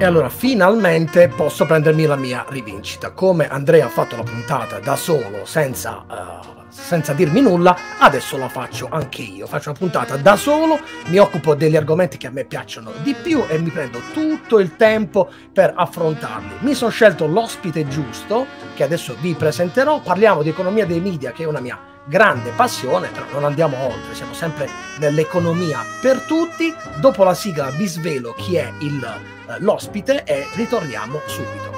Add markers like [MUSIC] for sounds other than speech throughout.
E allora finalmente posso prendermi la mia rivincita. Come Andrea ha fatto la puntata da solo, senza, uh, senza dirmi nulla, adesso la faccio anche io. Faccio una puntata da solo, mi occupo degli argomenti che a me piacciono di più e mi prendo tutto il tempo per affrontarli. Mi sono scelto l'ospite giusto, che adesso vi presenterò. Parliamo di economia dei media, che è una mia grande passione, però non andiamo oltre, siamo sempre nell'economia per tutti. Dopo la sigla vi svelo chi è il, eh, l'ospite e ritorniamo subito.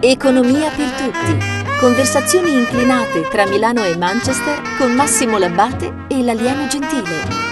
Economia per tutti. Conversazioni inclinate tra Milano e Manchester con Massimo Labbate e l'alieno gentile.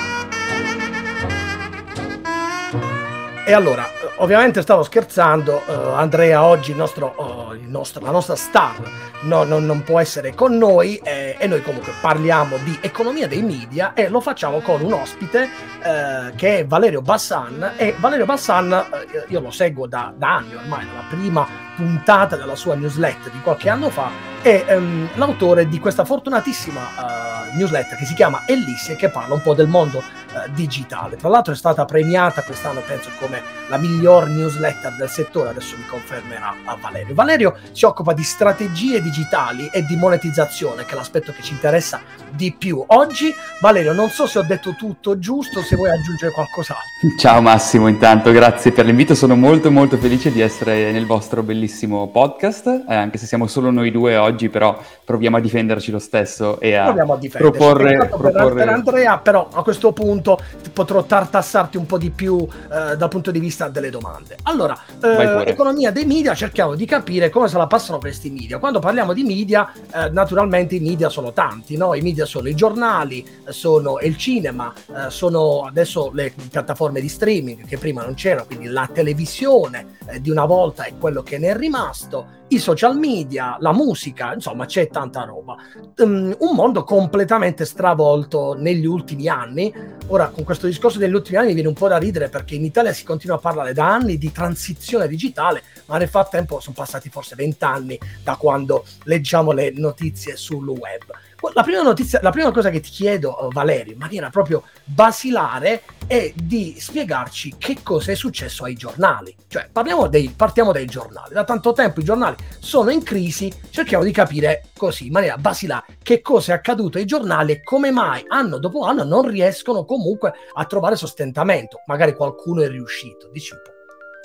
E allora, ovviamente stavo scherzando, uh, Andrea oggi il nostro, uh, il nostro, la nostra star no, no, non può essere con noi eh, e noi comunque parliamo di economia dei media e lo facciamo con un ospite eh, che è Valerio Bassan. E Valerio Bassan eh, io lo seguo da, da, anni ormai, dalla prima puntata della sua newsletter di qualche anno fa è um, l'autore di questa fortunatissima uh, newsletter che si chiama Ellissie che parla un po' del mondo uh, digitale. Tra l'altro è stata premiata quest'anno penso come la miglior newsletter del settore, adesso mi confermerà a Valerio. Valerio si occupa di strategie digitali e di monetizzazione che è l'aspetto che ci interessa di più. Oggi Valerio non so se ho detto tutto giusto, se vuoi aggiungere qualcos'altro. [LAUGHS] Ciao Massimo, intanto grazie per l'invito, sono molto molto felice di essere nel vostro bellissimo podcast, eh, anche se siamo solo noi due oggi però proviamo a difenderci lo stesso e a, a proporre... proporre... Per Andrea, però a questo punto potrò tartassarti un po' di più eh, dal punto di vista delle domande. Allora, eh, economia dei media, cerchiamo di capire come se la passano questi media. Quando parliamo di media, eh, naturalmente i media sono tanti, no? I media sono i giornali, sono il cinema, eh, sono adesso le piattaforme di streaming che prima non c'erano, quindi la televisione eh, di una volta è quello che ne è rimasto i social media, la musica, insomma c'è tanta roba. Um, un mondo completamente stravolto negli ultimi anni. Ora, con questo discorso degli ultimi anni mi viene un po' da ridere perché in Italia si continua a parlare da anni di transizione digitale, ma nel frattempo sono passati forse vent'anni da quando leggiamo le notizie sul web. La prima, notizia, la prima cosa che ti chiedo, eh, Valerio, in maniera proprio basilare, è di spiegarci che cosa è successo ai giornali. Cioè, dei, partiamo dai giornali. Da tanto tempo i giornali sono in crisi, cerchiamo di capire così, in maniera basilare, che cosa è accaduto ai giornali e come mai anno dopo anno non riescono comunque a trovare sostentamento. Magari qualcuno è riuscito, dici un po'.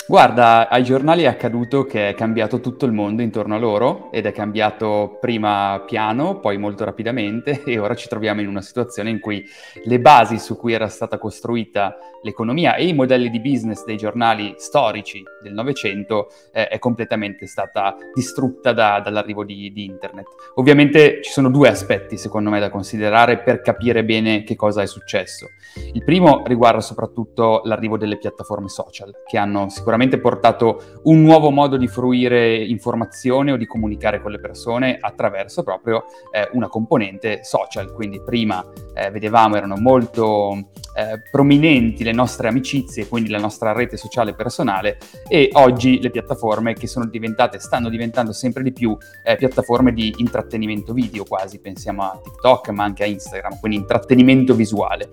Guarda, ai giornali è accaduto che è cambiato tutto il mondo intorno a loro ed è cambiato prima piano, poi molto rapidamente [LAUGHS] e ora ci troviamo in una situazione in cui le basi su cui era stata costruita l'economia e i modelli di business dei giornali storici del Novecento eh, è completamente stata distrutta da, dall'arrivo di, di internet. Ovviamente ci sono due aspetti secondo me da considerare per capire bene che cosa è successo. Il primo riguarda soprattutto l'arrivo delle piattaforme social che hanno sicuramente sicuramente portato un nuovo modo di fruire informazione o di comunicare con le persone attraverso proprio eh, una componente social. Quindi prima eh, vedevamo erano molto eh, prominenti le nostre amicizie, quindi la nostra rete sociale personale e oggi le piattaforme che sono diventate, stanno diventando sempre di più eh, piattaforme di intrattenimento video quasi, pensiamo a TikTok ma anche a Instagram, quindi intrattenimento visuale.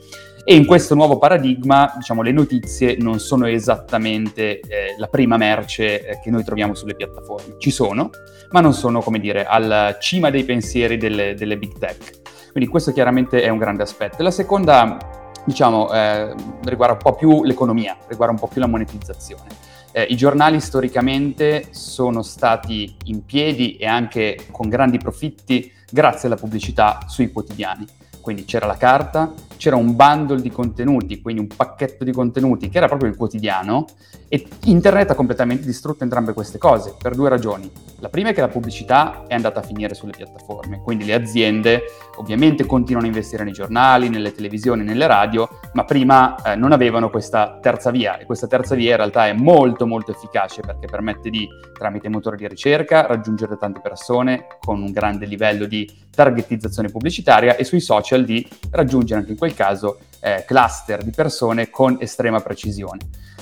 E in questo nuovo paradigma, diciamo, le notizie non sono esattamente eh, la prima merce eh, che noi troviamo sulle piattaforme. Ci sono, ma non sono, come dire, alla cima dei pensieri delle, delle big tech. Quindi questo chiaramente è un grande aspetto. La seconda, diciamo, eh, riguarda un po' più l'economia, riguarda un po' più la monetizzazione. Eh, I giornali storicamente sono stati in piedi e anche con grandi profitti grazie alla pubblicità sui quotidiani. Quindi c'era la carta, c'era un bundle di contenuti, quindi un pacchetto di contenuti che era proprio il quotidiano e internet ha completamente distrutto entrambe queste cose per due ragioni. La prima è che la pubblicità è andata a finire sulle piattaforme, quindi le aziende ovviamente continuano a investire nei giornali, nelle televisioni, nelle radio, ma prima eh, non avevano questa terza via e questa terza via in realtà è molto molto efficace perché permette di, tramite motori di ricerca, raggiungere tante persone con un grande livello di targetizzazione pubblicitaria e sui social di raggiungere anche in quel caso eh, cluster di persone con estrema precisione.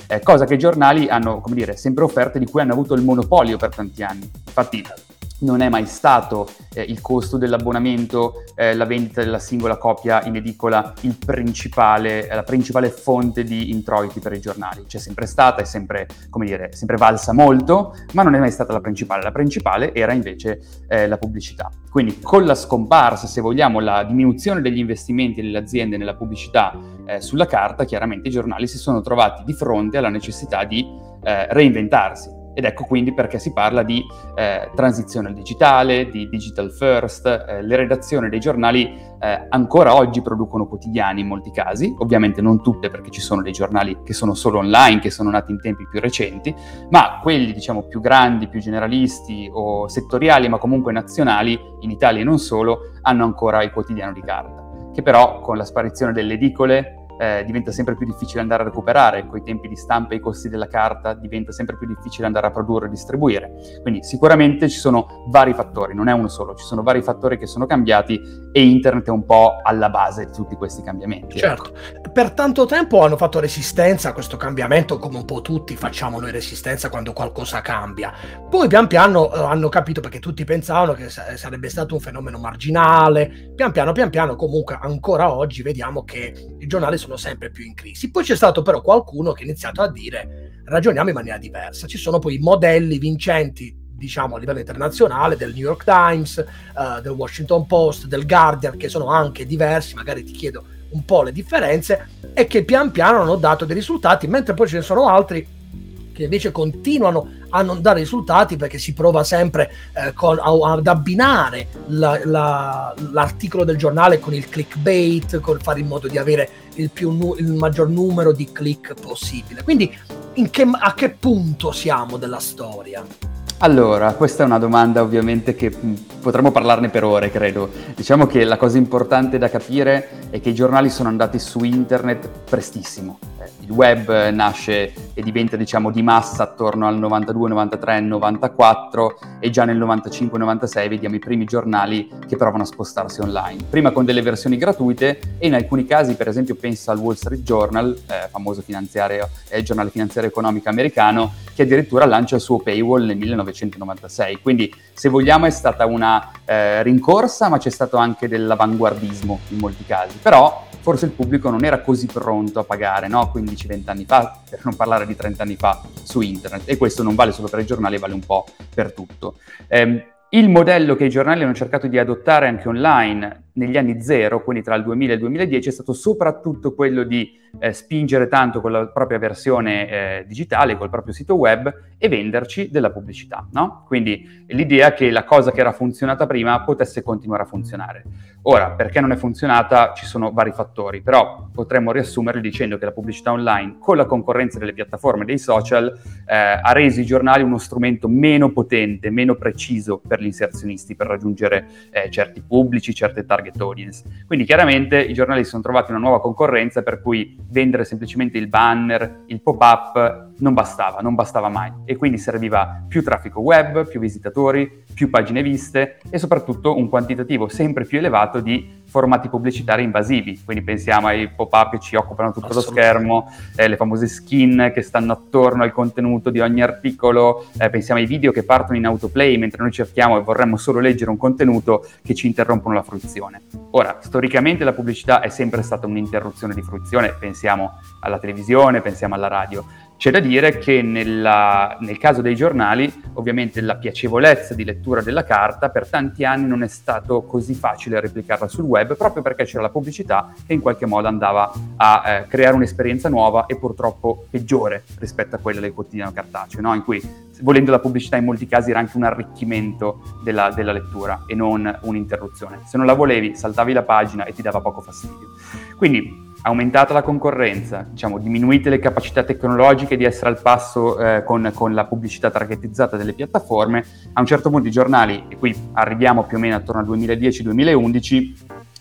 Eh, cosa che i giornali hanno, come dire, sempre offerte di cui hanno avuto il monopolio per tanti anni. Infatti non è mai stato eh, il costo dell'abbonamento, eh, la vendita della singola copia in edicola principale, la principale fonte di introiti per i giornali. C'è sempre stata, è sempre, come dire, sempre valsa molto, ma non è mai stata la principale. La principale era invece eh, la pubblicità. Quindi con la scomparsa, se vogliamo, la diminuzione degli investimenti delle aziende nella pubblicità eh, sulla carta, chiaramente i giornali si sono trovati di fronte alla necessità di eh, reinventarsi ed ecco quindi perché si parla di eh, transizione al digitale, di digital first. Eh, le redazioni dei giornali eh, ancora oggi producono quotidiani in molti casi, ovviamente non tutte perché ci sono dei giornali che sono solo online, che sono nati in tempi più recenti, ma quelli diciamo più grandi, più generalisti o settoriali, ma comunque nazionali, in Italia e non solo, hanno ancora il quotidiano di carta, che però con la sparizione delle edicole eh, diventa sempre più difficile andare a recuperare, con i tempi di stampa e i costi della carta diventa sempre più difficile andare a produrre e distribuire. Quindi sicuramente ci sono vari fattori, non è uno solo, ci sono vari fattori che sono cambiati e internet è un po' alla base di tutti questi cambiamenti. Certo, ecco. per tanto tempo hanno fatto resistenza a questo cambiamento, come un po' tutti facciamo noi resistenza quando qualcosa cambia. Poi pian piano eh, hanno capito perché tutti pensavano che sa- sarebbe stato un fenomeno marginale, pian piano pian piano comunque ancora oggi vediamo che i giornali sempre più in crisi. Poi c'è stato però qualcuno che ha iniziato a dire ragioniamo in maniera diversa. Ci sono poi modelli vincenti diciamo a livello internazionale del New York Times, uh, del Washington Post, del Guardian, che sono anche diversi, magari ti chiedo un po' le differenze, e che pian piano hanno dato dei risultati, mentre poi ce ne sono altri che invece continuano a non dare risultati perché si prova sempre eh, con, a, ad abbinare la, la, l'articolo del giornale con il clickbait, con fare in modo di avere il, più, il maggior numero di click possibile. Quindi che, a che punto siamo della storia? Allora, questa è una domanda ovviamente che mm, potremmo parlarne per ore, credo. Diciamo che la cosa importante da capire è che i giornali sono andati su internet prestissimo il web nasce e diventa diciamo di massa attorno al 92, 93, 94 e già nel 95, 96 vediamo i primi giornali che provano a spostarsi online. Prima con delle versioni gratuite e in alcuni casi, per esempio penso al Wall Street Journal, eh, famoso finanziario, eh, giornale finanziario economico americano, che addirittura lancia il suo paywall nel 1996. Quindi se vogliamo è stata una eh, rincorsa, ma c'è stato anche dell'avanguardismo in molti casi. Però forse il pubblico non era così pronto a pagare, no? 15-20 anni fa, per non parlare di 30 anni fa su internet. E questo non vale solo per i giornali, vale un po' per tutto. Eh, il modello che i giornali hanno cercato di adottare anche online negli anni zero, quindi tra il 2000 e il 2010, è stato soprattutto quello di eh, spingere tanto con la propria versione eh, digitale, col proprio sito web e venderci della pubblicità. No? Quindi l'idea che la cosa che era funzionata prima potesse continuare a funzionare. Ora, perché non è funzionata ci sono vari fattori, però potremmo riassumerli dicendo che la pubblicità online, con la concorrenza delle piattaforme dei social, eh, ha reso i giornali uno strumento meno potente, meno preciso per gli inserzionisti per raggiungere eh, certi pubblici, certe target audience. Quindi chiaramente i giornali si sono trovati una nuova concorrenza per cui vendere semplicemente il banner, il pop-up non bastava, non bastava mai. E quindi serviva più traffico web, più visitatori, più pagine viste e soprattutto un quantitativo sempre più elevato di formati pubblicitari invasivi, quindi pensiamo ai pop-up che ci occupano tutto lo schermo, eh, le famose skin che stanno attorno al contenuto di ogni articolo, eh, pensiamo ai video che partono in autoplay mentre noi cerchiamo e vorremmo solo leggere un contenuto che ci interrompono la fruizione. Ora, storicamente la pubblicità è sempre stata un'interruzione di fruizione, pensiamo alla televisione, pensiamo alla radio, c'è da dire che nella, nel caso dei giornali, ovviamente la piacevolezza di lettura della carta per tanti anni non è stato così facile replicarla sul web, proprio perché c'era la pubblicità che in qualche modo andava a eh, creare un'esperienza nuova e purtroppo peggiore rispetto a quella del quotidiano cartaceo, no? in cui volendo la pubblicità in molti casi era anche un arricchimento della, della lettura e non un'interruzione. Se non la volevi, saltavi la pagina e ti dava poco fastidio. Quindi aumentata la concorrenza, diciamo, diminuite le capacità tecnologiche di essere al passo eh, con, con, la pubblicità targetizzata delle piattaforme, a un certo punto i giornali, e qui arriviamo più o meno attorno al 2010-2011,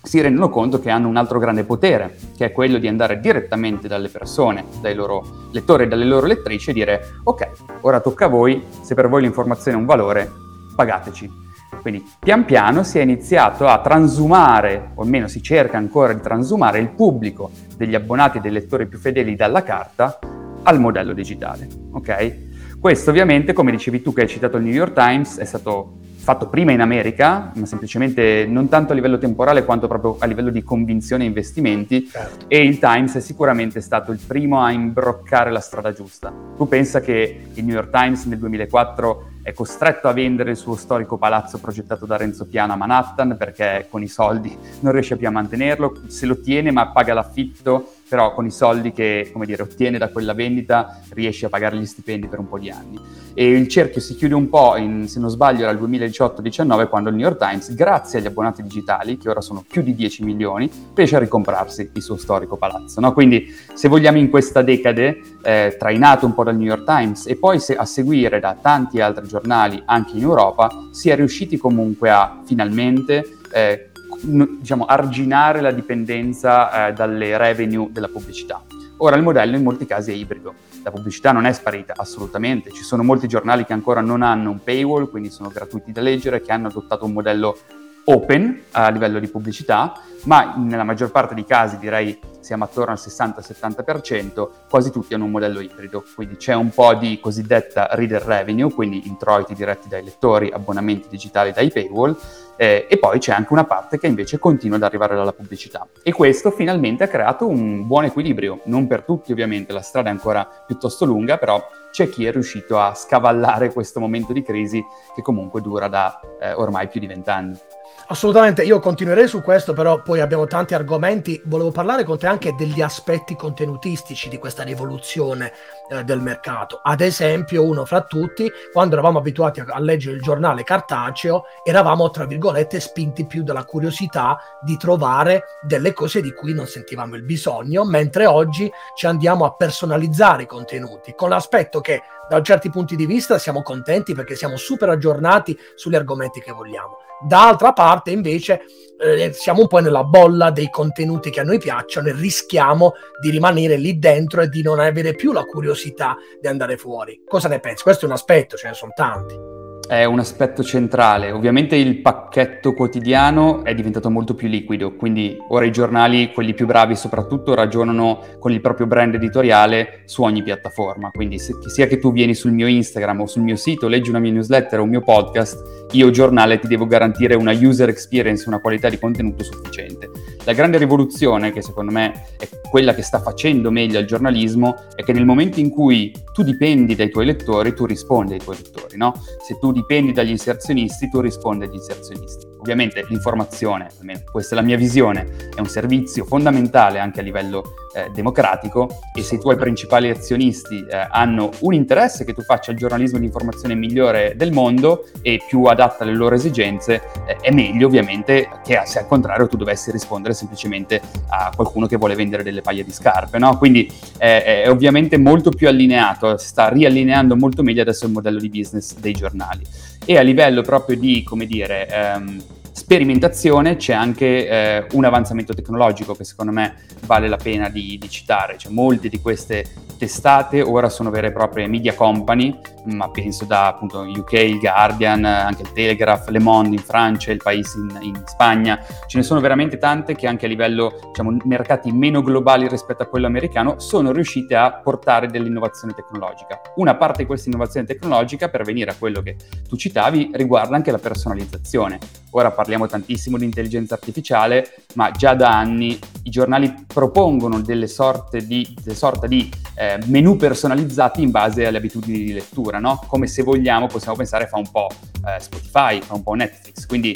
si rendono conto che hanno un altro grande potere, che è quello di andare direttamente dalle persone, dai loro lettori e dalle loro lettrici e dire ok, ora tocca a voi, se per voi l'informazione è un valore, pagateci. Quindi pian piano si è iniziato a transumare, o almeno si cerca ancora di transumare, il pubblico degli abbonati e dei lettori più fedeli dalla carta al modello digitale. Okay? Questo ovviamente, come dicevi tu che hai citato il New York Times, è stato fatto prima in America, ma semplicemente non tanto a livello temporale quanto proprio a livello di convinzione e investimenti, certo. e il Times è sicuramente stato il primo a imbroccare la strada giusta. Tu pensa che il New York Times nel 2004 è costretto a vendere il suo storico palazzo progettato da Renzo Piano a Manhattan perché con i soldi non riesce più a mantenerlo, se lo tiene ma paga l'affitto però con i soldi che dire, ottiene da quella vendita riesce a pagare gli stipendi per un po' di anni. E il cerchio si chiude un po', in, se non sbaglio, il 2018-19, quando il New York Times, grazie agli abbonati digitali, che ora sono più di 10 milioni, riesce a ricomprarsi il suo storico palazzo. No? Quindi, se vogliamo, in questa decade, eh, trainato un po' dal New York Times e poi se, a seguire da tanti altri giornali anche in Europa, si è riusciti comunque a finalmente eh, diciamo, arginare la dipendenza eh, dalle revenue della pubblicità. Ora il modello in molti casi è ibrido, la pubblicità non è sparita assolutamente, ci sono molti giornali che ancora non hanno un paywall, quindi sono gratuiti da leggere, che hanno adottato un modello open a livello di pubblicità, ma nella maggior parte dei casi direi siamo attorno al 60-70%, quasi tutti hanno un modello ibrido, quindi c'è un po' di cosiddetta reader revenue, quindi introiti diretti dai lettori, abbonamenti digitali dai paywall, eh, e poi c'è anche una parte che invece continua ad arrivare dalla pubblicità. E questo finalmente ha creato un buon equilibrio, non per tutti ovviamente, la strada è ancora piuttosto lunga, però c'è chi è riuscito a scavallare questo momento di crisi che comunque dura da eh, ormai più di vent'anni. Assolutamente, io continuerei su questo, però poi abbiamo tanti argomenti. Volevo parlare con te anche degli aspetti contenutistici di questa rivoluzione eh, del mercato. Ad esempio, uno fra tutti, quando eravamo abituati a, a, leggere il giornale cartaceo, eravamo, tra virgolette, spinti più dalla curiosità di trovare delle cose di cui non sentivamo il bisogno, mentre oggi ci andiamo a personalizzare i contenuti, con l'aspetto che da certi punti di vista siamo contenti perché siamo super aggiornati sugli argomenti che vogliamo D'altra parte, invece, eh, siamo un po' nella bolla dei contenuti che a noi piacciono e rischiamo di rimanere lì dentro e di non avere più la curiosità di andare fuori. Cosa ne pensi? Questo è un aspetto, ce ne sono tanti è un aspetto centrale. Ovviamente il pacchetto quotidiano è diventato molto più liquido, quindi ora i giornali, quelli più bravi soprattutto, ragionano con il proprio brand editoriale su ogni piattaforma. Quindi se, sia che tu vieni sul mio Instagram o sul mio sito, leggi una mia newsletter o un mio podcast, io giornale ti devo garantire una user experience, una qualità di contenuto sufficiente. La grande rivoluzione, che secondo me è quella che sta facendo meglio al giornalismo, è che nel momento in cui tu dipendi dai tuoi lettori, tu rispondi ai tuoi lettori, no? Se tu dipendi dagli inserzionisti, tu rispondi agli inserzionisti. Ovviamente l'informazione, almeno questa è la mia visione, è un servizio fondamentale anche a livello eh, democratico e se i tuoi principali azionisti eh, hanno un interesse che tu faccia il giornalismo di informazione migliore del mondo e più adatta alle loro esigenze, eh, è meglio ovviamente che se al contrario tu dovessi rispondere semplicemente a qualcuno che vuole vendere delle paia di scarpe, no? Quindi è ovviamente molto più allineato, sta riallineando molto meglio adesso il modello di business dei giornali. E a livello proprio di, come dire, ehm, sperimentazione c'è anche eh, un avanzamento tecnologico che secondo me vale la pena di, di, citare. Cioè, molte di queste testate ora sono vere e proprie media company, ma penso da appunto UK, il Guardian, anche il Telegraph, Le Monde in Francia, il Paese in, in Spagna. Ce ne sono veramente tante che anche a livello, diciamo, mercati meno globali rispetto a quello americano, sono riuscite a portare dell'innovazione tecnologica. Una parte di questa innovazione tecnologica, per venire a quello che tu citavi, riguarda anche la personalizzazione. Ora parliamo tantissimo di intelligenza artificiale, ma già da anni i giornali propongono delle sorte di, delle sorte di eh, menu personalizzati in base alle abitudini di lettura, no? Come se vogliamo, possiamo pensare, fa un po' eh, Spotify, fa un po' Netflix, quindi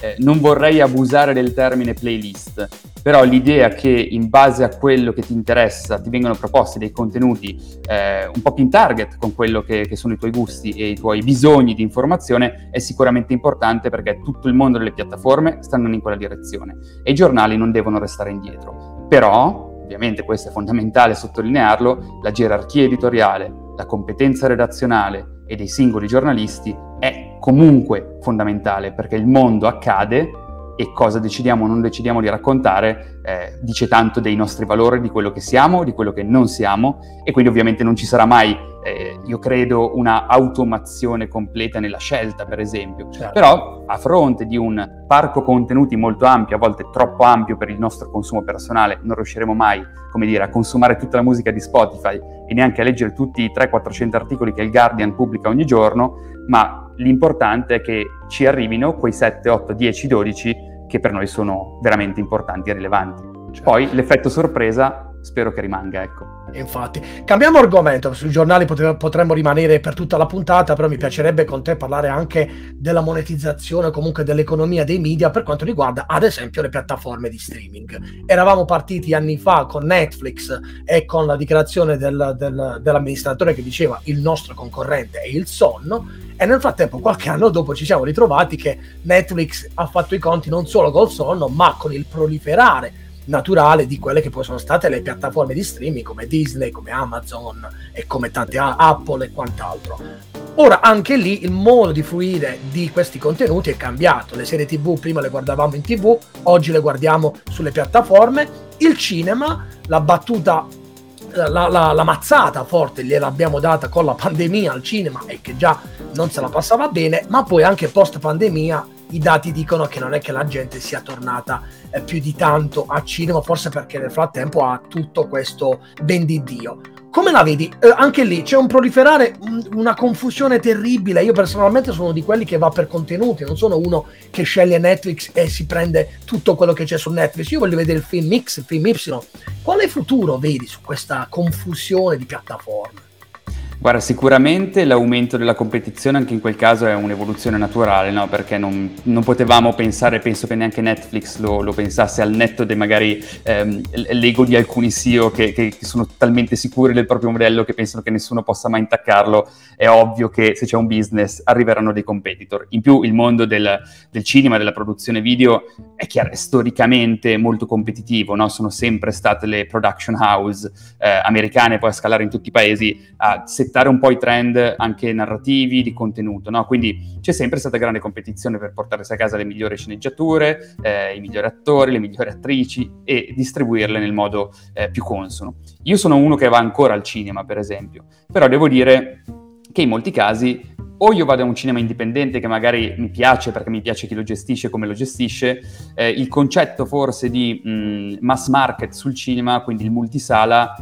eh, non vorrei abusare del termine playlist, però l'idea che in base a quello che ti interessa ti vengano proposti dei contenuti eh, un po' più in target con quello che, che, sono i tuoi gusti e i tuoi bisogni di informazione è sicuramente importante perché tutto il mondo delle piattaforme sta andando in quella direzione e i giornali non devono restare indietro. Però, ovviamente questo è fondamentale sottolinearlo, la gerarchia editoriale, la competenza redazionale e dei singoli giornalisti è comunque fondamentale perché il mondo accade e cosa decidiamo o non decidiamo di raccontare eh, dice tanto dei nostri valori, di quello che siamo, di quello che non siamo e quindi ovviamente non ci sarà mai, eh, io credo, una automazione completa nella scelta, per esempio. Certo. Però a fronte di un parco contenuti molto ampio, a volte troppo ampio per il nostro consumo personale, non riusciremo mai, come dire, a consumare tutta la musica di Spotify e neanche a leggere tutti i 300-400 articoli che il Guardian pubblica ogni giorno, ma l'importante è che ci arrivino quei 7, 8, 10, 12 che per noi sono veramente importanti e rilevanti. Certo. Poi l'effetto sorpresa spero che rimanga, ecco. Infatti, cambiamo argomento, sui giornali potremmo rimanere per tutta la puntata, però mi piacerebbe con te parlare anche della monetizzazione, comunque dell'economia dei media per quanto riguarda ad esempio le piattaforme di streaming. Eravamo partiti anni fa con Netflix e con la dichiarazione del, del, dell'amministratore che diceva il nostro concorrente è il sonno e nel frattempo qualche anno dopo ci siamo ritrovati che Netflix ha fatto i conti non solo col sonno ma con il proliferare naturale di quelle che poi sono state le piattaforme di streaming come Disney, come Amazon e come tante a- Apple e quant'altro. Ora anche lì il modo di fruire di questi contenuti è cambiato. Le serie TV prima le guardavamo in TV, oggi le guardiamo sulle piattaforme. Il cinema, la battuta la, la, la, mazzata forte gliel'abbiamo data con la pandemia al cinema e che già non se la passava bene, ma poi anche post pandemia i dati dicono che non è che la gente sia tornata eh, più di tanto a cinema, forse perché nel frattempo ha tutto questo ben di Dio. Come la vedi? Eh, anche lì c'è un proliferare, una confusione terribile. Io personalmente sono di quelli che va per contenuti, non sono uno che sceglie Netflix e si prende tutto quello che c'è su Netflix. Io voglio vedere il film X, il film Y. Quale futuro vedi su questa confusione di piattaforme? Guarda, sicuramente l'aumento della competizione anche in quel caso è un'evoluzione naturale, no? perché non, non, potevamo pensare, penso che neanche Netflix lo, lo pensasse al netto dei magari ehm, l'ego di alcuni CEO che, che, sono talmente sicuri del proprio modello che pensano che nessuno possa mai intaccarlo, è ovvio che se c'è un business arriveranno dei competitor. In più il mondo del, del cinema, della produzione video è, chiaro, è storicamente molto competitivo, no? sono sempre state le production house eh, americane, poi a scalare in tutti i paesi a settare un po' i trend anche narrativi, di contenuto, no? Quindi c'è sempre stata grande competizione per portarsi a casa le migliori sceneggiature, eh, i migliori attori, le migliori attrici e distribuirle nel modo eh, più consono. Io sono uno che va ancora al cinema, per esempio, però devo dire che in molti casi o io vado a un cinema indipendente che magari mi piace perché mi piace chi lo gestisce, come lo gestisce, eh, il concetto forse di mh, mass market sul cinema, quindi il multisala,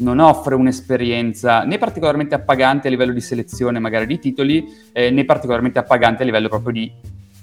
non offre un'esperienza né particolarmente appagante a livello di selezione magari di titoli, eh, né particolarmente appagante a livello proprio di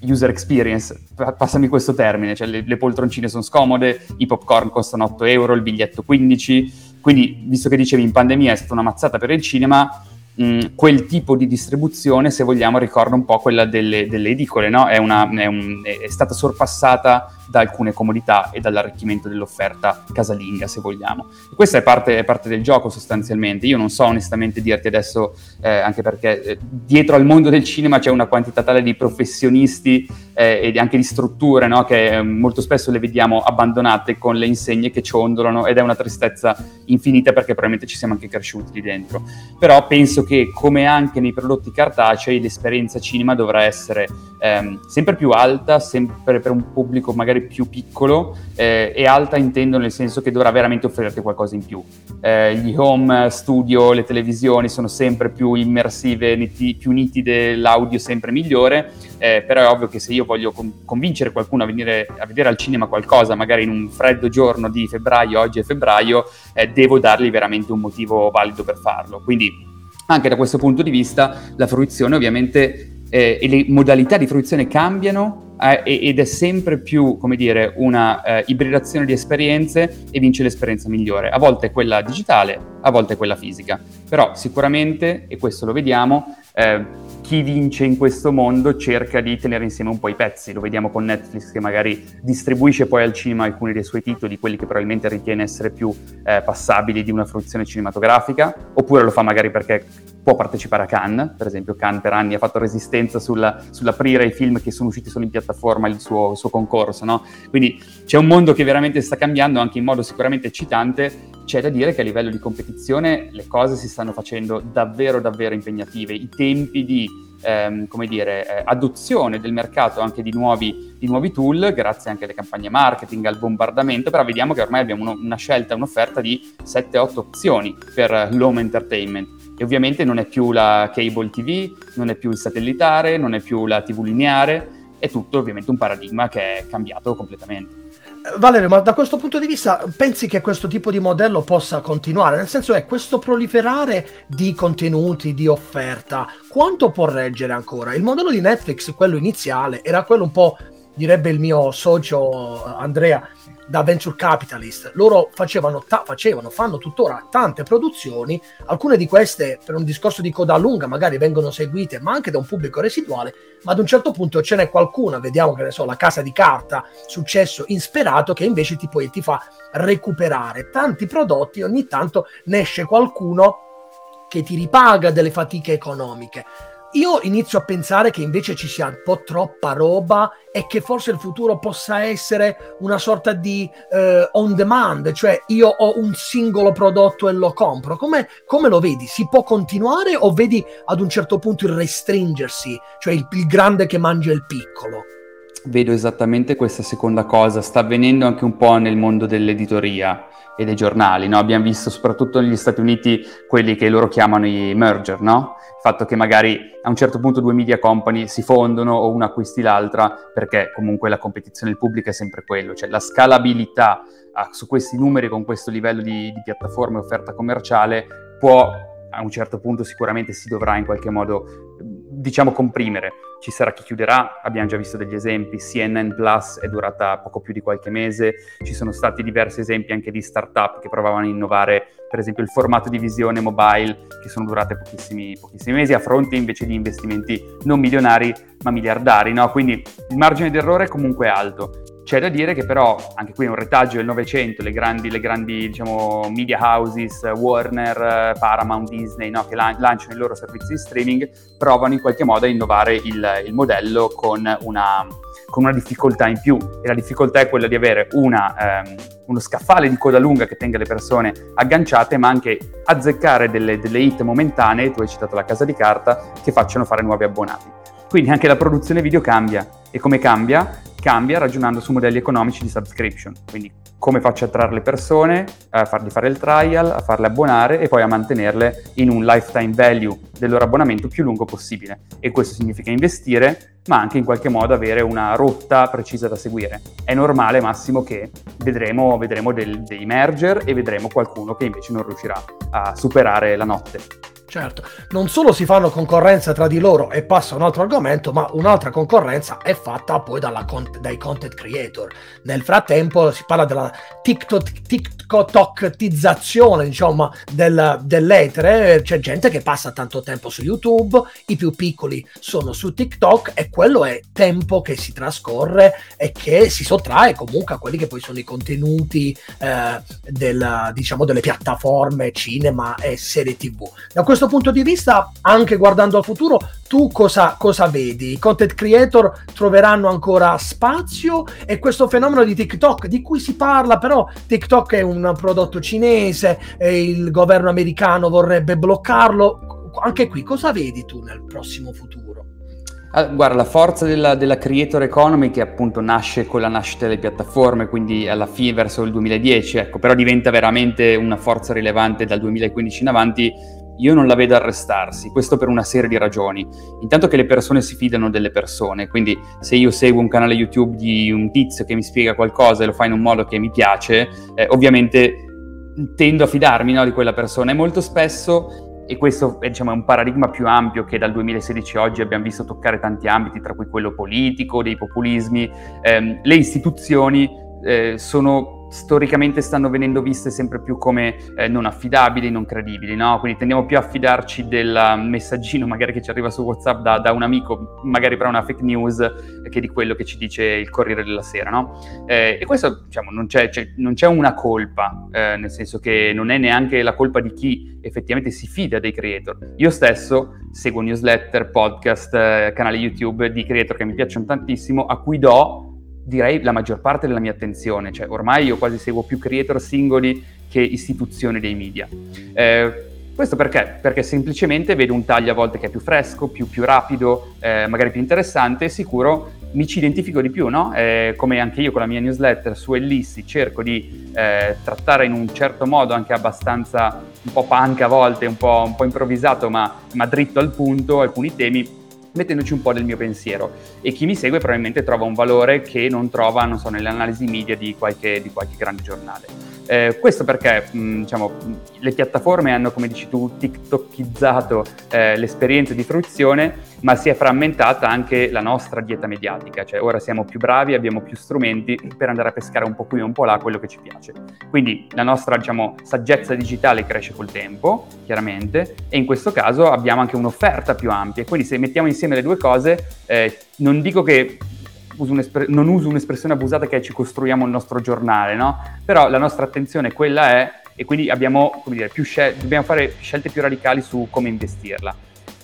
user experience, passami questo termine, cioè le, le poltroncine sono scomode, i popcorn costano 8 euro, il biglietto 15, quindi visto che dicevi in pandemia è stata una mazzata per il cinema, mh, quel tipo di distribuzione, se vogliamo, ricorda un po' quella delle, delle edicole, no? è, una, è, un, è stata sorpassata da alcune comodità e dall'arricchimento dell'offerta casalinga, se vogliamo. E questa è parte, è parte, del gioco sostanzialmente. Io non so onestamente dirti adesso, eh, anche perché eh, dietro al mondo del cinema c'è una quantità tale di professionisti eh, e anche di strutture no? che eh, molto spesso le vediamo abbandonate con le insegne che ciondolano ed è una tristezza infinita perché probabilmente ci siamo anche cresciuti lì dentro. Però penso che come anche nei prodotti cartacei l'esperienza cinema dovrà essere ehm, sempre più alta, sempre per un pubblico magari più piccolo eh, e alta intendo nel senso che dovrà veramente offrirti qualcosa in più. Eh, gli home studio, le televisioni sono sempre più immersive, niti- più nitide, l'audio sempre migliore, eh, però è ovvio che se io voglio con- convincere qualcuno a venire a vedere al cinema qualcosa, magari in un freddo giorno di febbraio, oggi è febbraio, eh, devo dargli veramente un motivo valido per farlo. Quindi anche da questo punto di vista la fruizione ovviamente eh, e le modalità di fruizione cambiano eh, ed è sempre più, come dire, una eh, ibridazione di esperienze e vince l'esperienza migliore. A volte è quella digitale, a volte è quella fisica. Però sicuramente, e questo lo vediamo, eh, chi vince in questo mondo cerca di tenere insieme un po' i pezzi. Lo vediamo con Netflix che magari distribuisce poi al cinema alcuni dei suoi titoli, quelli che probabilmente ritiene essere più eh, passabili di una fruizione cinematografica, oppure lo fa magari perché può partecipare a Cannes, per esempio Cannes per anni ha fatto resistenza sulla, sull'aprire i film che sono usciti solo in piattaforma il suo, il suo concorso, no? Quindi c'è un mondo che veramente sta cambiando anche in modo sicuramente eccitante, c'è da dire che a livello di competizione le cose si stanno facendo davvero davvero impegnative, i tempi di ehm, come dire, eh, adozione del mercato anche di nuovi, di nuovi, tool, grazie anche alle campagne marketing, al bombardamento, però vediamo che ormai abbiamo uno, una scelta, un'offerta di 7-8 opzioni per l'home entertainment e ovviamente non è più la cable TV, non è più il satellitare, non è più la TV lineare, è tutto ovviamente un paradigma che è cambiato completamente. Valerio, ma da questo punto di vista pensi che questo tipo di modello possa continuare? Nel senso è questo proliferare di contenuti, di offerta, quanto può reggere ancora? Il modello di Netflix, quello iniziale, era quello un po', direbbe il mio socio Andrea, da venture capitalist. Loro facevano, ta- facevano, fanno tuttora tante produzioni, alcune di queste per un discorso di coda lunga magari vengono seguite, ma anche da un pubblico residuale, ma ad un certo punto ce n'è qualcuna, vediamo che ne so, la casa di carta, successo insperato, che invece ti, poi, ti fa recuperare tanti prodotti, ogni tanto ne esce qualcuno che ti ripaga delle fatiche economiche. Io inizio a pensare che invece ci sia un po' troppa roba e che forse il futuro possa essere una sorta di eh, on demand, cioè io ho un singolo prodotto e lo compro. Come, come, lo vedi? Si può continuare o vedi ad un certo punto il restringersi, cioè il, il grande che mangia il piccolo? Vedo esattamente questa seconda cosa, sta avvenendo anche un po' nel mondo dell'editoria e dei giornali, no? abbiamo visto soprattutto negli Stati Uniti quelli che loro chiamano i merger, no? il fatto che magari a un certo punto due media company si fondono o una acquisti l'altra perché comunque la competizione del pubblico è sempre quello, cioè la scalabilità ah, su questi numeri con questo livello di, di piattaforme e offerta commerciale può a un certo punto sicuramente si dovrà in qualche modo diciamo comprimere. Ci sarà chi chiuderà, abbiamo già visto degli esempi, CNN Plus è durata poco più di qualche mese, ci sono stati diversi esempi anche di start-up che provavano a innovare, per esempio il formato di visione mobile, che sono durate pochissimi, pochissimi mesi, a fronte invece di investimenti non milionari ma miliardari, no? quindi il margine d'errore è comunque alto. C'è da dire che però, anche qui è un retaggio del Novecento, le grandi, le grandi diciamo, media houses, Warner, Paramount, Disney, no, che lan- lanciano i loro servizi di streaming, provano in qualche modo a innovare il, il modello con una, con una, difficoltà in più. E la difficoltà è quella di avere una, ehm, uno scaffale di coda lunga che tenga le persone agganciate, ma anche azzeccare delle, delle hit momentanee, tu hai citato la casa di carta, che facciano fare nuovi abbonati. Quindi anche la produzione video cambia. E come cambia? Cambia ragionando su modelli economici di subscription, quindi come faccio a attrarre le persone, a fargli fare il trial, a farle abbonare e poi a mantenerle in un lifetime value del loro abbonamento più lungo possibile. E questo significa investire, ma anche in qualche modo avere una rotta precisa da seguire. È normale, Massimo, che vedremo, vedremo del, dei merger e vedremo qualcuno che invece non riuscirà a superare la notte. Certo, non solo si fanno concorrenza tra di loro e passa un altro argomento, ma un'altra concorrenza è fatta poi dai content creator. Nel frattempo si parla della TikTok, TikTokizzazione, diciamo, del, dell'etere. C'è gente che passa tanto tempo su YouTube, i più piccoli sono su TikTok e quello è tempo che si trascorre e che si sottrae comunque a quelli che poi sono i contenuti eh, del, diciamo, delle piattaforme, cinema e serie TV. Da questo questo punto di vista, anche guardando al futuro, tu cosa, cosa vedi? I content creator troveranno ancora spazio e questo fenomeno di TikTok di cui si parla, però TikTok è un prodotto cinese e il governo americano vorrebbe bloccarlo. Anche qui, cosa vedi tu nel prossimo futuro? Ah, guarda, la forza della, della, creator economy che appunto nasce con la nascita delle piattaforme, quindi alla fine verso il 2010, ecco, però diventa veramente una forza rilevante dal 2015 in avanti io non la vedo arrestarsi, questo per una serie di ragioni. Intanto che le persone si fidano delle persone, quindi se io seguo un canale YouTube di un tizio che mi spiega qualcosa e lo fa in un modo che mi piace, eh, ovviamente tendo a fidarmi no, di quella persona e molto spesso e questo è, diciamo, è, un paradigma più ampio che dal 2016 a oggi abbiamo visto toccare tanti ambiti, tra cui quello politico, dei populismi. Eh, le istituzioni eh, sono storicamente stanno venendo viste sempre più come eh, non affidabili, non credibili, no? Quindi tendiamo più a fidarci del messaggino [LAUGHS] magari che ci arriva su WhatsApp da, da un amico, magari per una fake news, eh, che di quello che ci dice il Corriere della Sera, no? Eh, e questo, diciamo, non c'è, c'è, non c'è una colpa, eh, nel senso che non è neanche la colpa di chi effettivamente si fida dei creator. Io stesso seguo newsletter, podcast, eh, canali YouTube di creator che mi piacciono tantissimo, a cui do direi la maggior parte della mia attenzione, cioè ormai io quasi seguo più creator singoli che istituzioni dei media. Eh, questo perché? Perché semplicemente vedo un taglio a volte che è più fresco, più, più rapido, eh, magari più interessante e sicuro mi ci identifico di più, no? Eh, come anche io con la mia newsletter su Ellissi cerco di eh, trattare in un certo modo anche abbastanza un po' punk a volte, un po', un po improvvisato ma, ma dritto al punto alcuni temi mettendoci un po' del mio pensiero e chi mi segue probabilmente trova un valore che non trova, non so, nelle analisi media di qualche, di qualche grande giornale. Eh, questo perché mh, diciamo, le piattaforme hanno, come dici tu, tiktokizzato eh, l'esperienza di fruizione, ma si è frammentata anche la nostra dieta mediatica, cioè ora siamo più bravi, abbiamo più strumenti per andare a pescare un po' qui e un po' là quello che ci piace. Quindi la nostra diciamo, saggezza digitale cresce col tempo, chiaramente, e in questo caso abbiamo anche un'offerta più ampia. Quindi se mettiamo insieme le due cose, eh, non dico che uso non uso un'espressione abusata che è ci costruiamo il nostro giornale, no? Però la nostra attenzione quella è e quindi abbiamo, dire, scel- dobbiamo fare scelte più radicali su come investirla.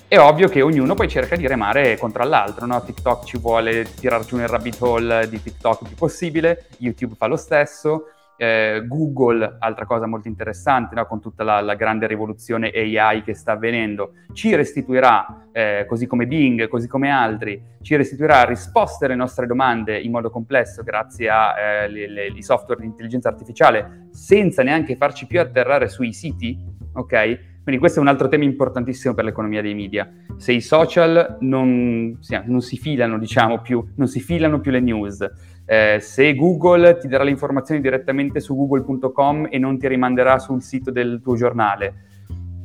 È ovvio che ognuno poi cerca di remare contro l'altro, no? TikTok ci vuole tirar giù nel rabbit hole di TikTok il più possibile, YouTube fa lo stesso, eh, Google, altra cosa molto interessante, no? con tutta la, la, grande rivoluzione AI che sta avvenendo, ci restituirà, eh, così come Bing, così come altri, ci restituirà risposte alle nostre domande in modo complesso grazie ai eh, software di intelligenza artificiale, senza neanche farci più atterrare sui siti, ok? Quindi questo è un altro tema importantissimo per l'economia dei media. Se i social non, non si filano, diciamo, più, non si filano più le news, eh, se Google ti darà le informazioni direttamente su google.com e non ti rimanderà sul sito del tuo giornale,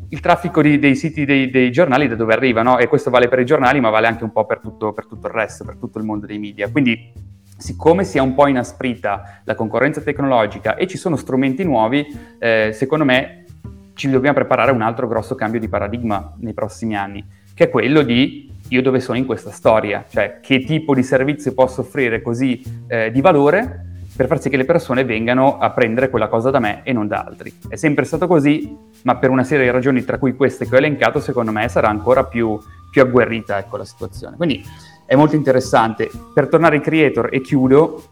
il traffico di, dei siti dei, dei, giornali da dove arriva, no? E questo vale per i giornali, ma vale anche un po' per tutto, per tutto il resto, per tutto il mondo dei media. Quindi, siccome si è un po' inasprita la concorrenza tecnologica e ci sono strumenti nuovi, eh, secondo me ci dobbiamo preparare un altro grosso cambio di paradigma nei prossimi anni, che è quello di io dove sono in questa storia, cioè che tipo di servizio posso offrire così eh, di valore per far sì che le persone vengano a prendere quella cosa da me e non da altri. È sempre stato così, ma per una serie di ragioni, tra cui queste che ho elencato, secondo me sarà ancora più, più agguerrita ecco, la situazione. Quindi è molto interessante. Per tornare ai creator e chiudo,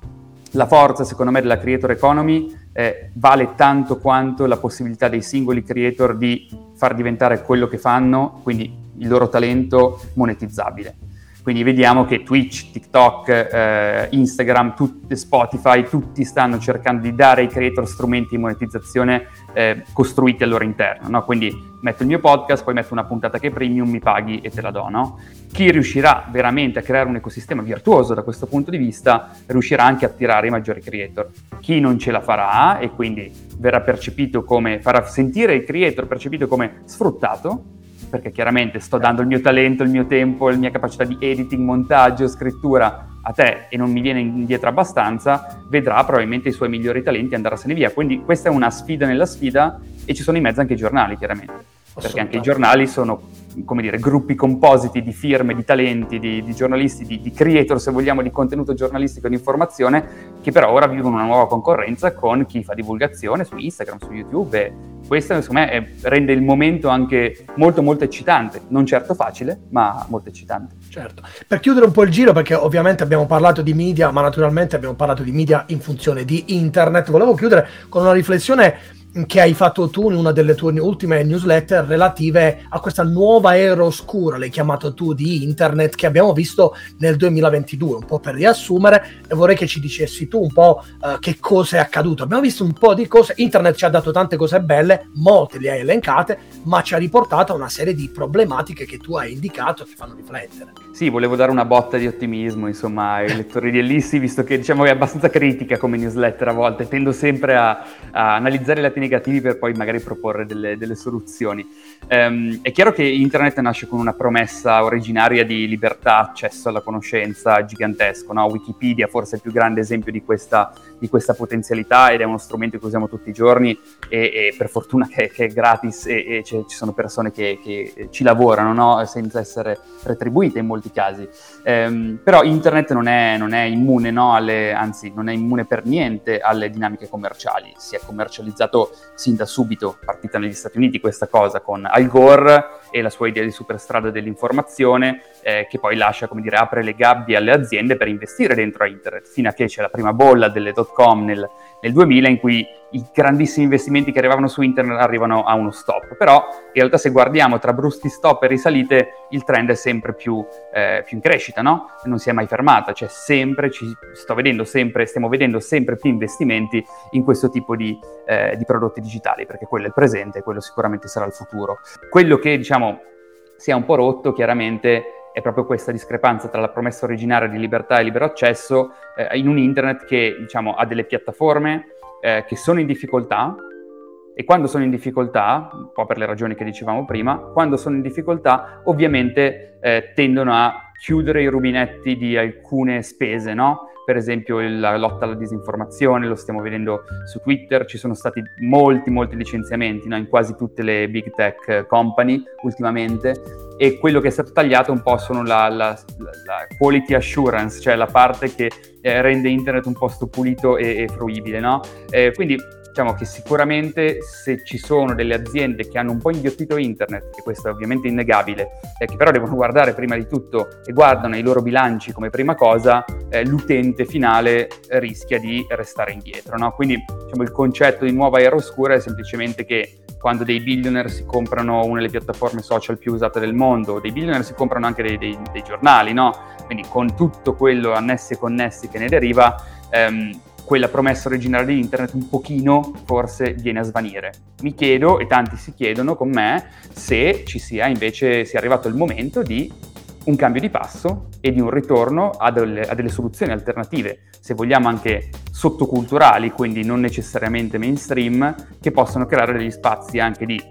la forza secondo me della creator economy eh, vale tanto quanto la possibilità dei singoli creator di far diventare quello che fanno, quindi il loro talento monetizzabile. Quindi vediamo che Twitch, TikTok, eh, Instagram, tut- Spotify, tutti stanno cercando di dare ai creator strumenti di monetizzazione eh, costruiti al loro interno. No? Quindi metto il mio podcast, poi metto una puntata che è premium, mi paghi e te la do. No? Chi riuscirà veramente a creare un ecosistema virtuoso da questo punto di vista riuscirà anche a attirare i maggiori creator. Chi non ce la farà e quindi verrà percepito come, farà sentire il creator percepito come sfruttato, perché chiaramente sto dando il mio talento, il mio tempo, la mia capacità di editing, montaggio, scrittura a te e non mi viene indietro abbastanza, vedrà probabilmente i suoi migliori talenti andarsene via. Quindi questa è una sfida nella sfida e ci sono in mezzo anche i giornali, chiaramente. Perché anche i giornali sono, come dire, gruppi compositi di firme, di talenti, di, di giornalisti, di, di, creator, se vogliamo, di contenuto giornalistico di informazione, che però ora vivono una nuova concorrenza con chi fa divulgazione su Instagram, su YouTube e questo secondo me è, rende il momento anche molto molto eccitante, non certo facile, ma molto eccitante. Certo. Per chiudere un po' il giro, perché ovviamente abbiamo parlato di media, ma naturalmente abbiamo parlato di media in funzione di internet, volevo chiudere con una riflessione che hai fatto tu in una delle tue ultime newsletter relative a questa nuova era oscura, l'hai chiamato tu, di internet che abbiamo visto nel 2022, un po' per riassumere e vorrei che ci dicessi tu un po' uh, che cosa è accaduto. Abbiamo visto un po' di cose, internet ci ha dato tante cose belle, molte le hai elencate, ma ci ha riportato a una serie di problematiche che tu hai indicato che fanno riflettere. Sì, volevo dare una botta di ottimismo, insomma, ai lettori di Ellissi, visto che diciamo è abbastanza critica come newsletter a volte, tendo sempre a, a analizzare i lati negativi per poi magari proporre delle, delle soluzioni. Um, è chiaro che internet nasce con una promessa originaria di libertà, accesso alla conoscenza gigantesco, no? Wikipedia forse è il più grande esempio di questa, di questa, potenzialità ed è uno strumento che usiamo tutti i giorni e, e per fortuna che, che è gratis e, e ci sono persone che, che ci lavorano no? senza essere retribuite in molti casi. Um, però internet non è, non è immune, no? alle, anzi non è immune per niente alle dinamiche commerciali, si è commercializzato sin da subito, partita negli Stati Uniti questa cosa con Al Gore e la sua idea di superstrada dell'informazione, eh, che poi lascia, come dire, apre le gabbie alle aziende per investire dentro a internet, fino a che c'è la prima bolla delle dot com nel, nel 2000 in cui i grandissimi investimenti che arrivavano su internet arrivano a uno stop. Però in realtà se guardiamo tra brusti stop e risalite, il trend è sempre più, eh, più in crescita, no? Non si è mai fermata, cioè sempre, ci vedendo sempre, stiamo vedendo sempre più investimenti in questo tipo di, eh, di prodotti digitali, perché quello è il presente e quello sicuramente sarà il futuro. Quello che diciamo si è un po' rotto chiaramente è proprio questa discrepanza tra la promessa originaria di libertà e libero accesso eh, in un internet che diciamo, ha delle piattaforme eh, che sono in difficoltà e quando sono in difficoltà, un po' per le ragioni che dicevamo prima, quando sono in difficoltà ovviamente eh, tendono a chiudere i rubinetti di alcune spese, no? Per esempio la lotta alla disinformazione, lo stiamo vedendo su Twitter, ci sono stati molti, molti licenziamenti no? in quasi tutte le big tech company ultimamente e quello che è stato tagliato un po' sono la, la, la quality assurance, cioè la parte che eh, rende internet un posto pulito e, e fruibile, no? Eh, quindi diciamo che sicuramente se ci sono delle aziende che hanno un po' inghiottito internet, e questo è ovviamente innegabile, eh, che però devono [LAUGHS] guardare prima di tutto e guardano i loro bilanci come prima cosa, eh, l'utente finale rischia di restare indietro. No? Quindi diciamo, il concetto di nuova era oscura è semplicemente che quando dei billionaire si comprano una delle piattaforme social più usate del mondo, dei billionaire si comprano anche dei, dei, dei giornali, no? quindi con tutto quello annessi e connessi che ne deriva, ehm, quella promessa originaria di internet un pochino forse viene a svanire. Mi chiedo, e tanti si chiedono con me, se ci sia invece, sia arrivato il momento di un cambio di passo e di un ritorno a delle, a delle soluzioni alternative, se vogliamo anche sottoculturali, quindi non necessariamente mainstream, che possono creare degli spazi anche di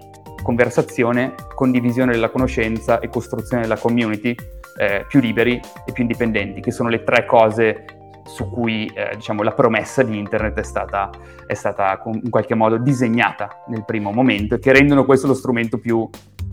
conversazione, condivisione della conoscenza e costruzione della community eh, più liberi e più indipendenti, che sono le tre cose su cui eh, diciamo, la promessa di internet è stata, è stata in qualche modo disegnata nel primo momento e che rendono questo lo strumento più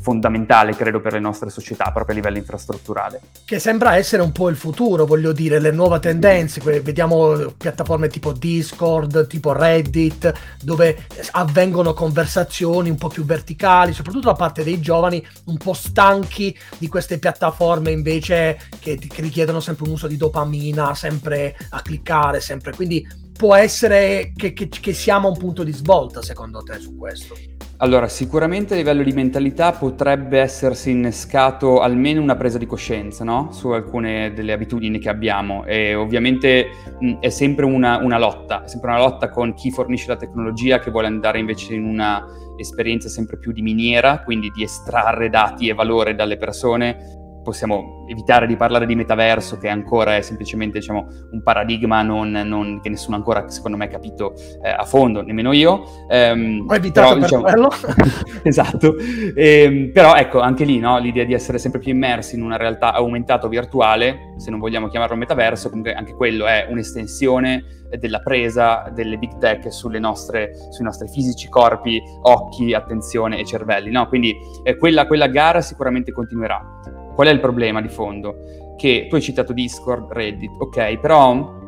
fondamentale, credo, per le nostre società, proprio a livello infrastrutturale. Che sembra essere un po' il futuro, voglio dire, le nuove tendenze, vediamo piattaforme tipo Discord, tipo Reddit, dove avvengono conversazioni un po' più verticali, soprattutto da parte dei giovani un po' stanchi di queste piattaforme invece che, che richiedono sempre un uso di dopamina, sempre a cliccare, sempre. Quindi può essere che, che, che siamo a un punto di svolta, secondo te, su questo? Allora, sicuramente a livello di mentalità potrebbe essersi innescato almeno una presa di coscienza no? su alcune delle abitudini che abbiamo e ovviamente mh, è sempre una, una, lotta, è sempre una lotta con chi fornisce la tecnologia che vuole andare invece in una esperienza sempre più di miniera, quindi di estrarre dati e valore dalle persone possiamo evitare di parlare di metaverso che ancora è semplicemente diciamo, un paradigma non, non, che nessuno ancora secondo me ha capito eh, a fondo, nemmeno io. Ehm, Ho evitato però, per diciamo, [LAUGHS] esatto, ehm, però ecco anche lì no, l'idea di essere sempre più immersi in una realtà aumentata o virtuale, se non vogliamo chiamarlo metaverso, comunque anche quello è un'estensione della presa delle big tech nostre, sui nostri fisici corpi, occhi, attenzione e cervelli. No? Quindi eh, quella, quella gara sicuramente continuerà Qual è il problema di fondo? Che tu hai citato Discord, Reddit, ok, però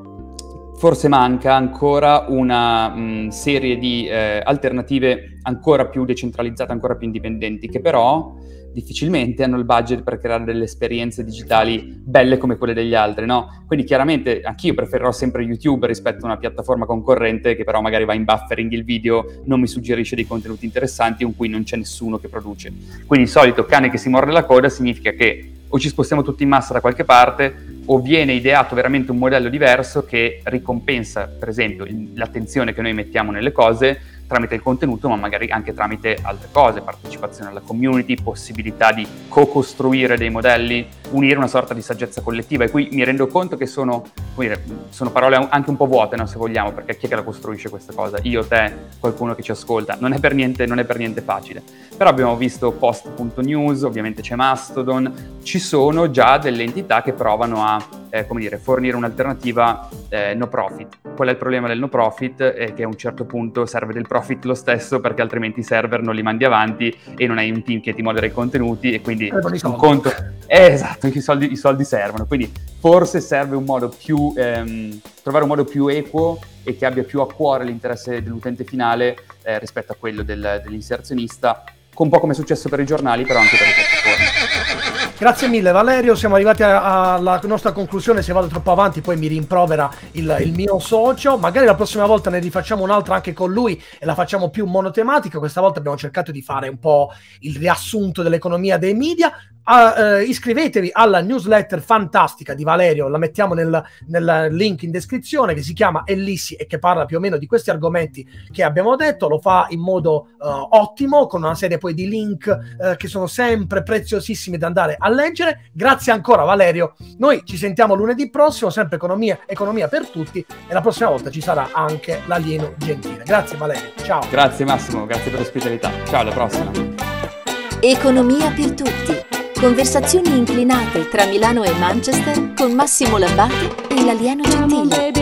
forse manca ancora una mh, serie di eh, alternative ancora più decentralizzate, ancora più indipendenti, che però difficilmente hanno il budget per creare delle esperienze digitali belle come quelle degli altri, no? Quindi chiaramente anch'io preferirò sempre YouTube rispetto a una piattaforma concorrente che però magari va in buffering il video, non mi suggerisce dei contenuti interessanti in cui non c'è nessuno che produce. Quindi il solito cane che si morde la coda significa che o ci spostiamo tutti in massa da qualche parte o viene ideato veramente un modello diverso che ricompensa, per esempio, l'attenzione che noi mettiamo nelle cose tramite il contenuto, ma magari anche tramite altre cose, partecipazione alla community, possibilità di co-costruire dei modelli, unire una sorta di saggezza collettiva. E qui mi rendo conto che sono, dire, sono parole anche un po' vuote, no, se vogliamo, perché chi è che la costruisce questa cosa? Io, te, qualcuno che ci ascolta. Non è per niente, non è per niente facile. Però abbiamo visto post.news, ovviamente c'è Mastodon, ci sono già delle entità che provano a eh, come dire, fornire un'alternativa eh, no profit. Qual è il problema del no profit? È che a un certo punto serve del profit lo stesso perché altrimenti i server non li mandi avanti e non hai un team che ti modera i contenuti e quindi un conto... Eh, esatto, i soldi, i soldi, servono. Quindi forse serve un modo più... Ehm, trovare un modo più equo e che abbia più a cuore l'interesse dell'utente finale eh, rispetto a quello del, dell'inserzionista un po' come è successo per i giornali, però anche per i piattaforme. Grazie mille Valerio, siamo arrivati alla nostra conclusione, se vado troppo avanti poi mi rimprovera il, il, mio socio, magari la prossima volta ne rifacciamo un'altra anche con lui e la facciamo più monotematica, questa volta abbiamo cercato di fare un po' il riassunto dell'economia dei media, Uh, iscrivetevi alla newsletter fantastica di Valerio, la mettiamo nel, nel, link in descrizione, che si chiama Ellissi e che parla più o meno di questi argomenti che abbiamo detto, lo fa in modo uh, ottimo, con una serie poi di link uh, che sono sempre preziosissimi da andare a leggere. Grazie ancora Valerio, noi ci sentiamo lunedì prossimo, sempre economia, economia per tutti e la prossima volta ci sarà anche l'alieno gentile. Grazie Valerio, ciao. Grazie Massimo, grazie per l'ospitalità, ciao alla prossima. Economia per tutti Conversazioni inclinate tra Milano e Manchester con Massimo Lambati e l'alieno Gentile. Come